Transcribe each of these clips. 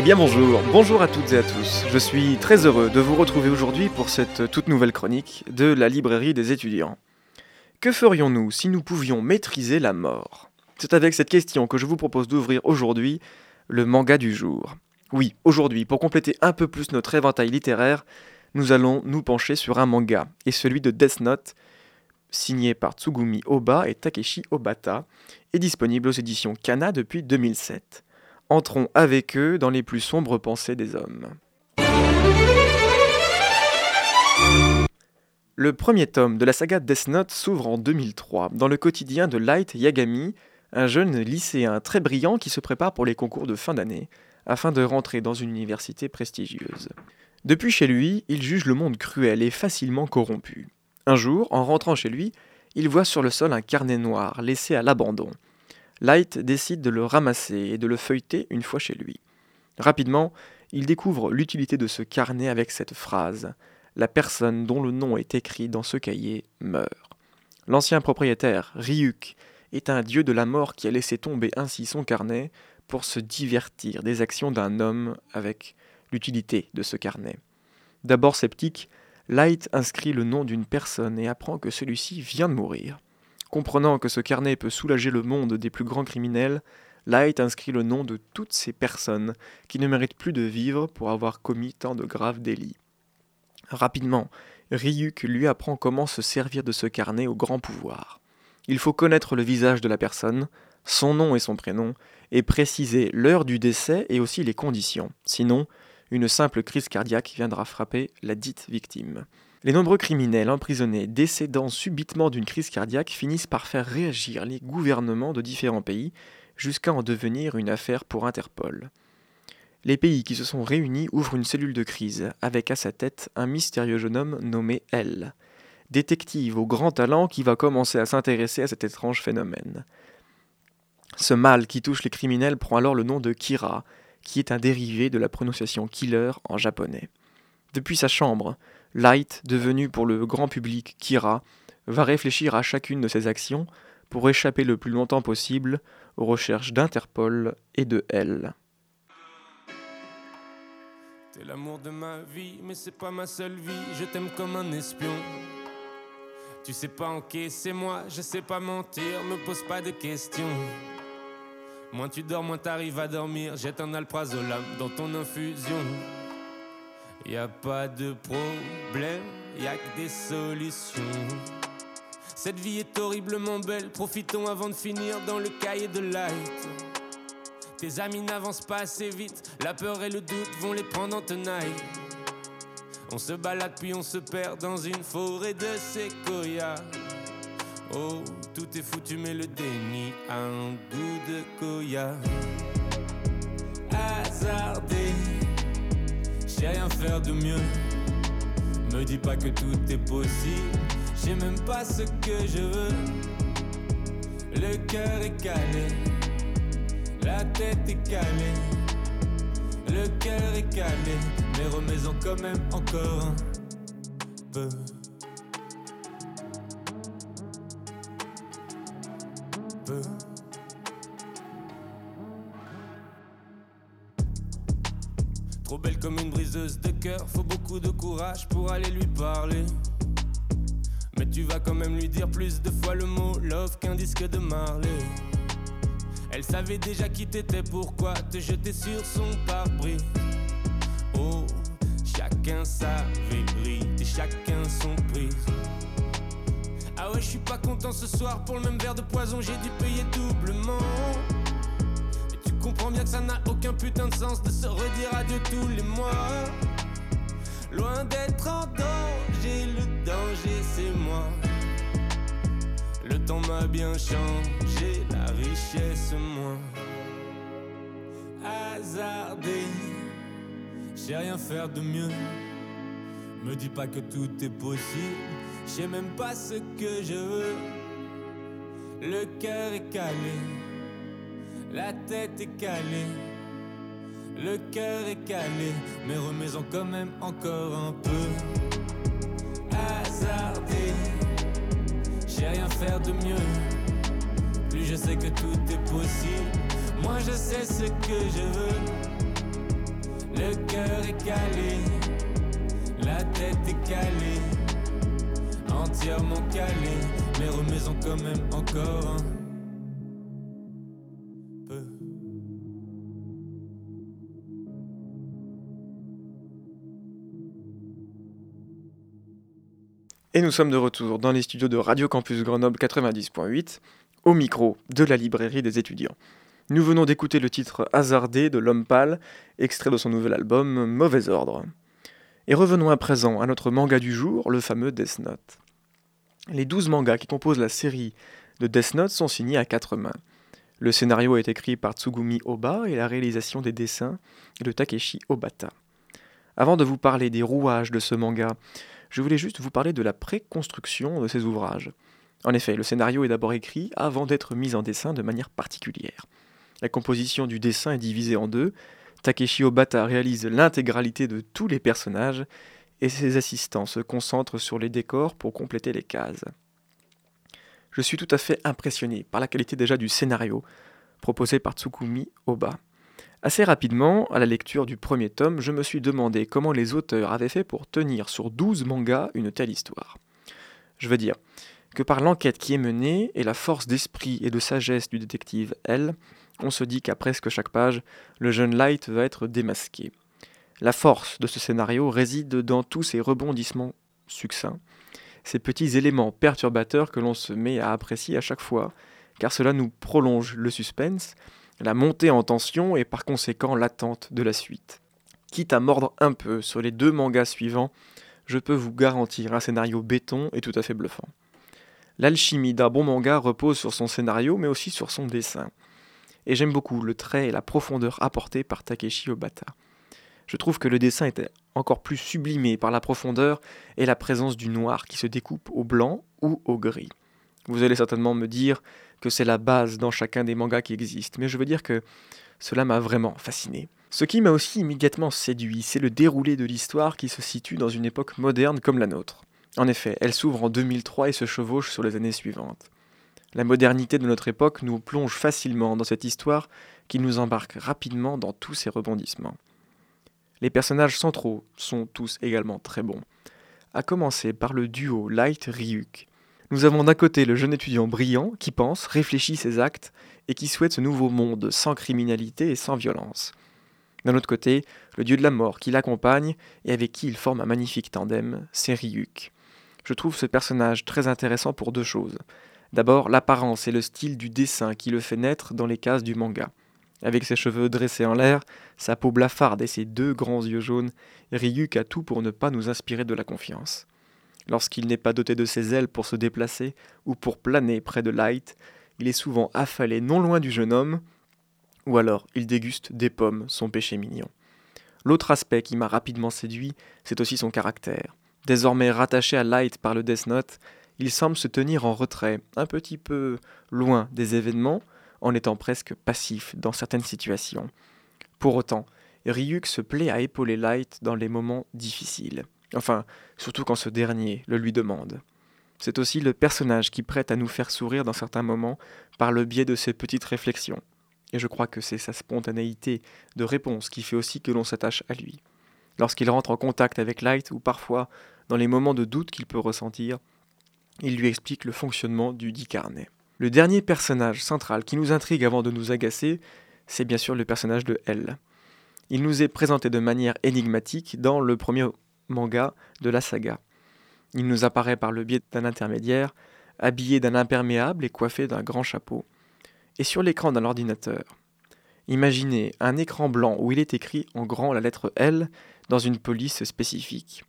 Eh bien bonjour, bonjour à toutes et à tous. Je suis très heureux de vous retrouver aujourd'hui pour cette toute nouvelle chronique de la librairie des étudiants. Que ferions-nous si nous pouvions maîtriser la mort? C'est avec cette question que je vous propose d'ouvrir aujourd'hui le manga du jour. Oui, aujourd'hui, pour compléter un peu plus notre éventail littéraire, nous allons nous pencher sur un manga, et celui de Death Note, signé par Tsugumi Oba et Takeshi Obata, est disponible aux éditions Kana depuis 2007. Entrons avec eux dans les plus sombres pensées des hommes. Le premier tome de la saga Death Note s'ouvre en 2003 dans le quotidien de Light Yagami, un jeune lycéen très brillant qui se prépare pour les concours de fin d'année afin de rentrer dans une université prestigieuse. Depuis chez lui, il juge le monde cruel et facilement corrompu. Un jour, en rentrant chez lui, il voit sur le sol un carnet noir laissé à l'abandon. Light décide de le ramasser et de le feuilleter une fois chez lui. Rapidement, il découvre l'utilité de ce carnet avec cette phrase La personne dont le nom est écrit dans ce cahier meurt. L'ancien propriétaire, Ryuk, est un dieu de la mort qui a laissé tomber ainsi son carnet pour se divertir des actions d'un homme avec l'utilité de ce carnet. D'abord sceptique, Light inscrit le nom d'une personne et apprend que celui-ci vient de mourir. Comprenant que ce carnet peut soulager le monde des plus grands criminels, Light inscrit le nom de toutes ces personnes qui ne méritent plus de vivre pour avoir commis tant de graves délits. Rapidement, Ryuk lui apprend comment se servir de ce carnet au grand pouvoir. Il faut connaître le visage de la personne, son nom et son prénom, et préciser l'heure du décès et aussi les conditions. Sinon, une simple crise cardiaque viendra frapper la dite victime. Les nombreux criminels emprisonnés décédant subitement d'une crise cardiaque finissent par faire réagir les gouvernements de différents pays jusqu'à en devenir une affaire pour Interpol. Les pays qui se sont réunis ouvrent une cellule de crise avec à sa tête un mystérieux jeune homme nommé L, détective au grand talent qui va commencer à s'intéresser à cet étrange phénomène. Ce mal qui touche les criminels prend alors le nom de Kira, qui est un dérivé de la prononciation killer en japonais. Depuis sa chambre, Light, devenu pour le grand public Kira, va réfléchir à chacune de ses actions pour échapper le plus longtemps possible aux recherches d'Interpol et de elle. T'es l'amour de ma vie, mais c'est pas ma seule vie. Je t'aime comme un espion. Tu sais pas encaisser moi, je sais pas mentir, me pose pas de questions. Moins tu dors, moins t'arrives à dormir. Jette un alprazolam dans ton infusion. Y a pas de problème, y a que des solutions. Cette vie est horriblement belle, profitons avant de finir dans le cahier de light. Tes amis n'avancent pas assez vite, la peur et le doute vont les prendre en tenaille. On se balade puis on se perd dans une forêt de séquoia. Oh, tout est foutu mais le déni a un goût de koya. Hasardé j'ai rien faire de mieux. Me dis pas que tout est possible, j'ai même pas ce que je veux. Le cœur est calé, la tête est calée. Le cœur est calé, mais remets-en quand même encore un peu. Peu. Comme une briseuse de cœur, faut beaucoup de courage pour aller lui parler. Mais tu vas quand même lui dire plus de fois le mot love qu'un disque de Marley. Elle savait déjà qui t'étais, pourquoi te jeter sur son pare-brise. Oh, chacun sa vérité, chacun son prix. Ah ouais, je suis pas content ce soir pour le même verre de poison, j'ai dû payer doublement comprends bien que ça n'a aucun putain de sens de se redire adieu tous les mois. Loin d'être en danger, le danger c'est moi. Le temps m'a bien changé, la richesse moi. Hasardé, j'ai rien faire de mieux. Me dis pas que tout est possible, je sais même pas ce que je veux. Le cœur est calé la tête est calée, le cœur est calé, mais remets-en quand même encore un peu. Hasardé, j'ai rien faire de mieux. Plus je sais que tout est possible, moi je sais ce que je veux. Le cœur est calé, la tête est calée, entièrement calée, mais remaisons quand même encore un Et nous sommes de retour dans les studios de Radio Campus Grenoble 90.8, au micro de la librairie des étudiants. Nous venons d'écouter le titre Hasardé de L'Homme Pâle, extrait de son nouvel album Mauvais Ordre. Et revenons à présent à notre manga du jour, le fameux Death Note. Les 12 mangas qui composent la série de Death Note sont signés à quatre mains. Le scénario est écrit par Tsugumi Oba et la réalisation des dessins de Takeshi Obata. Avant de vous parler des rouages de ce manga, je voulais juste vous parler de la préconstruction de ces ouvrages. En effet, le scénario est d'abord écrit avant d'être mis en dessin de manière particulière. La composition du dessin est divisée en deux. Takeshi Obata réalise l'intégralité de tous les personnages et ses assistants se concentrent sur les décors pour compléter les cases. Je suis tout à fait impressionné par la qualité déjà du scénario proposé par Tsukumi Oba. Assez rapidement, à la lecture du premier tome, je me suis demandé comment les auteurs avaient fait pour tenir sur 12 mangas une telle histoire. Je veux dire que par l'enquête qui est menée et la force d'esprit et de sagesse du détective L, on se dit qu'à presque chaque page, le jeune Light va être démasqué. La force de ce scénario réside dans tous ces rebondissements succincts, ces petits éléments perturbateurs que l'on se met à apprécier à chaque fois, car cela nous prolonge le suspense, la montée en tension et par conséquent l'attente de la suite. Quitte à mordre un peu sur les deux mangas suivants, je peux vous garantir un scénario béton et tout à fait bluffant. L'alchimie d'un bon manga repose sur son scénario mais aussi sur son dessin et j'aime beaucoup le trait et la profondeur apportés par Takeshi Obata. Je trouve que le dessin était encore plus sublimé par la profondeur et la présence du noir qui se découpe au blanc ou au gris. Vous allez certainement me dire que c'est la base dans chacun des mangas qui existent, mais je veux dire que cela m'a vraiment fasciné. Ce qui m'a aussi immédiatement séduit, c'est le déroulé de l'histoire qui se situe dans une époque moderne comme la nôtre. En effet, elle s'ouvre en 2003 et se chevauche sur les années suivantes. La modernité de notre époque nous plonge facilement dans cette histoire qui nous embarque rapidement dans tous ses rebondissements. Les personnages centraux sont tous également très bons, à commencer par le duo Light-Ryuk. Nous avons d'un côté le jeune étudiant brillant qui pense, réfléchit ses actes et qui souhaite ce nouveau monde sans criminalité et sans violence. D'un autre côté, le dieu de la mort qui l'accompagne et avec qui il forme un magnifique tandem, c'est Ryuk. Je trouve ce personnage très intéressant pour deux choses. D'abord, l'apparence et le style du dessin qui le fait naître dans les cases du manga. Avec ses cheveux dressés en l'air, sa peau blafarde et ses deux grands yeux jaunes, Ryuk a tout pour ne pas nous inspirer de la confiance. Lorsqu'il n'est pas doté de ses ailes pour se déplacer ou pour planer près de Light, il est souvent affalé non loin du jeune homme, ou alors il déguste des pommes, son péché mignon. L'autre aspect qui m'a rapidement séduit, c'est aussi son caractère. Désormais rattaché à Light par le Death Note, il semble se tenir en retrait, un petit peu loin des événements, en étant presque passif dans certaines situations. Pour autant, Ryuk se plaît à épauler Light dans les moments difficiles. Enfin, surtout quand ce dernier le lui demande. C'est aussi le personnage qui prête à nous faire sourire dans certains moments par le biais de ses petites réflexions. Et je crois que c'est sa spontanéité de réponse qui fait aussi que l'on s'attache à lui. Lorsqu'il rentre en contact avec Light, ou parfois dans les moments de doute qu'il peut ressentir, il lui explique le fonctionnement du dit carnet. Le dernier personnage central qui nous intrigue avant de nous agacer, c'est bien sûr le personnage de L. Il nous est présenté de manière énigmatique dans le premier manga de la saga. Il nous apparaît par le biais d'un intermédiaire, habillé d'un imperméable et coiffé d'un grand chapeau. Et sur l'écran d'un ordinateur. Imaginez un écran blanc où il est écrit en grand la lettre L dans une police spécifique.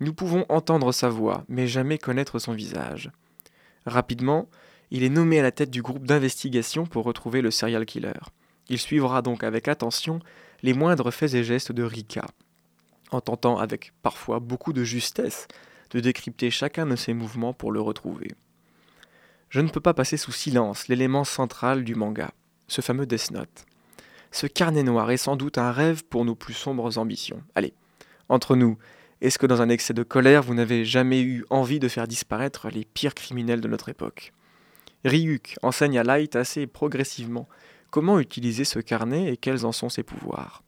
Nous pouvons entendre sa voix, mais jamais connaître son visage. Rapidement, il est nommé à la tête du groupe d'investigation pour retrouver le serial killer. Il suivra donc avec attention les moindres faits et gestes de Rika, en tentant avec parfois beaucoup de justesse de décrypter chacun de ses mouvements pour le retrouver. Je ne peux pas passer sous silence l'élément central du manga, ce fameux Death. Ce carnet noir est sans doute un rêve pour nos plus sombres ambitions. Allez, entre nous, est-ce que dans un excès de colère, vous n'avez jamais eu envie de faire disparaître les pires criminels de notre époque? Ryuk enseigne à Light assez progressivement comment utiliser ce carnet et quels en sont ses pouvoirs.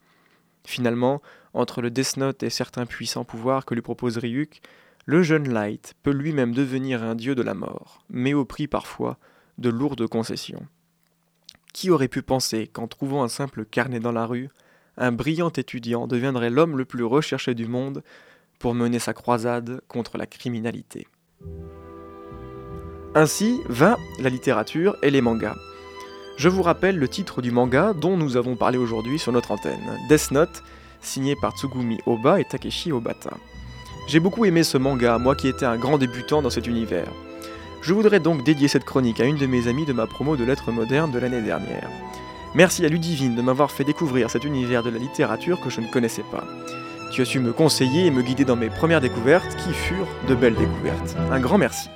Finalement, entre le Death Note et certains puissants pouvoirs que lui propose Ryuk, le jeune Light peut lui-même devenir un dieu de la mort, mais au prix parfois de lourdes concessions. Qui aurait pu penser qu'en trouvant un simple carnet dans la rue, un brillant étudiant deviendrait l'homme le plus recherché du monde pour mener sa croisade contre la criminalité? Ainsi va la littérature et les mangas. Je vous rappelle le titre du manga dont nous avons parlé aujourd'hui sur notre antenne, Death Note, signé par Tsugumi Oba et Takeshi Obata. J'ai beaucoup aimé ce manga, moi qui étais un grand débutant dans cet univers. Je voudrais donc dédier cette chronique à une de mes amies de ma promo de lettres modernes de l'année dernière. Merci à Ludivine de m'avoir fait découvrir cet univers de la littérature que je ne connaissais pas. Tu as su me conseiller et me guider dans mes premières découvertes qui furent de belles découvertes. Un grand merci.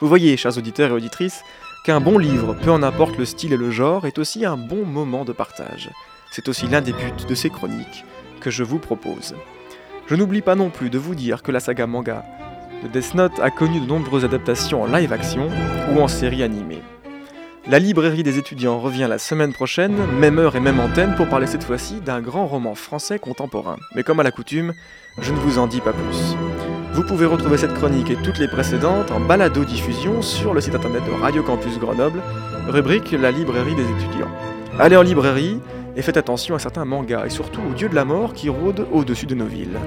Vous voyez, chers auditeurs et auditrices, qu'un bon livre, peu en importe le style et le genre, est aussi un bon moment de partage. C'est aussi l'un des buts de ces chroniques que je vous propose. Je n'oublie pas non plus de vous dire que la saga manga de Death Note a connu de nombreuses adaptations en live action ou en série animée. La librairie des étudiants revient la semaine prochaine, même heure et même antenne, pour parler cette fois-ci d'un grand roman français contemporain. Mais comme à la coutume, je ne vous en dis pas plus. Vous pouvez retrouver cette chronique et toutes les précédentes en balado-diffusion sur le site internet de Radio Campus Grenoble, rubrique La librairie des étudiants. Allez en librairie et faites attention à certains mangas et surtout aux dieux de la mort qui rôdent au-dessus de nos villes.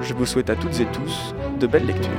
Je vous souhaite à toutes et tous de belles lectures.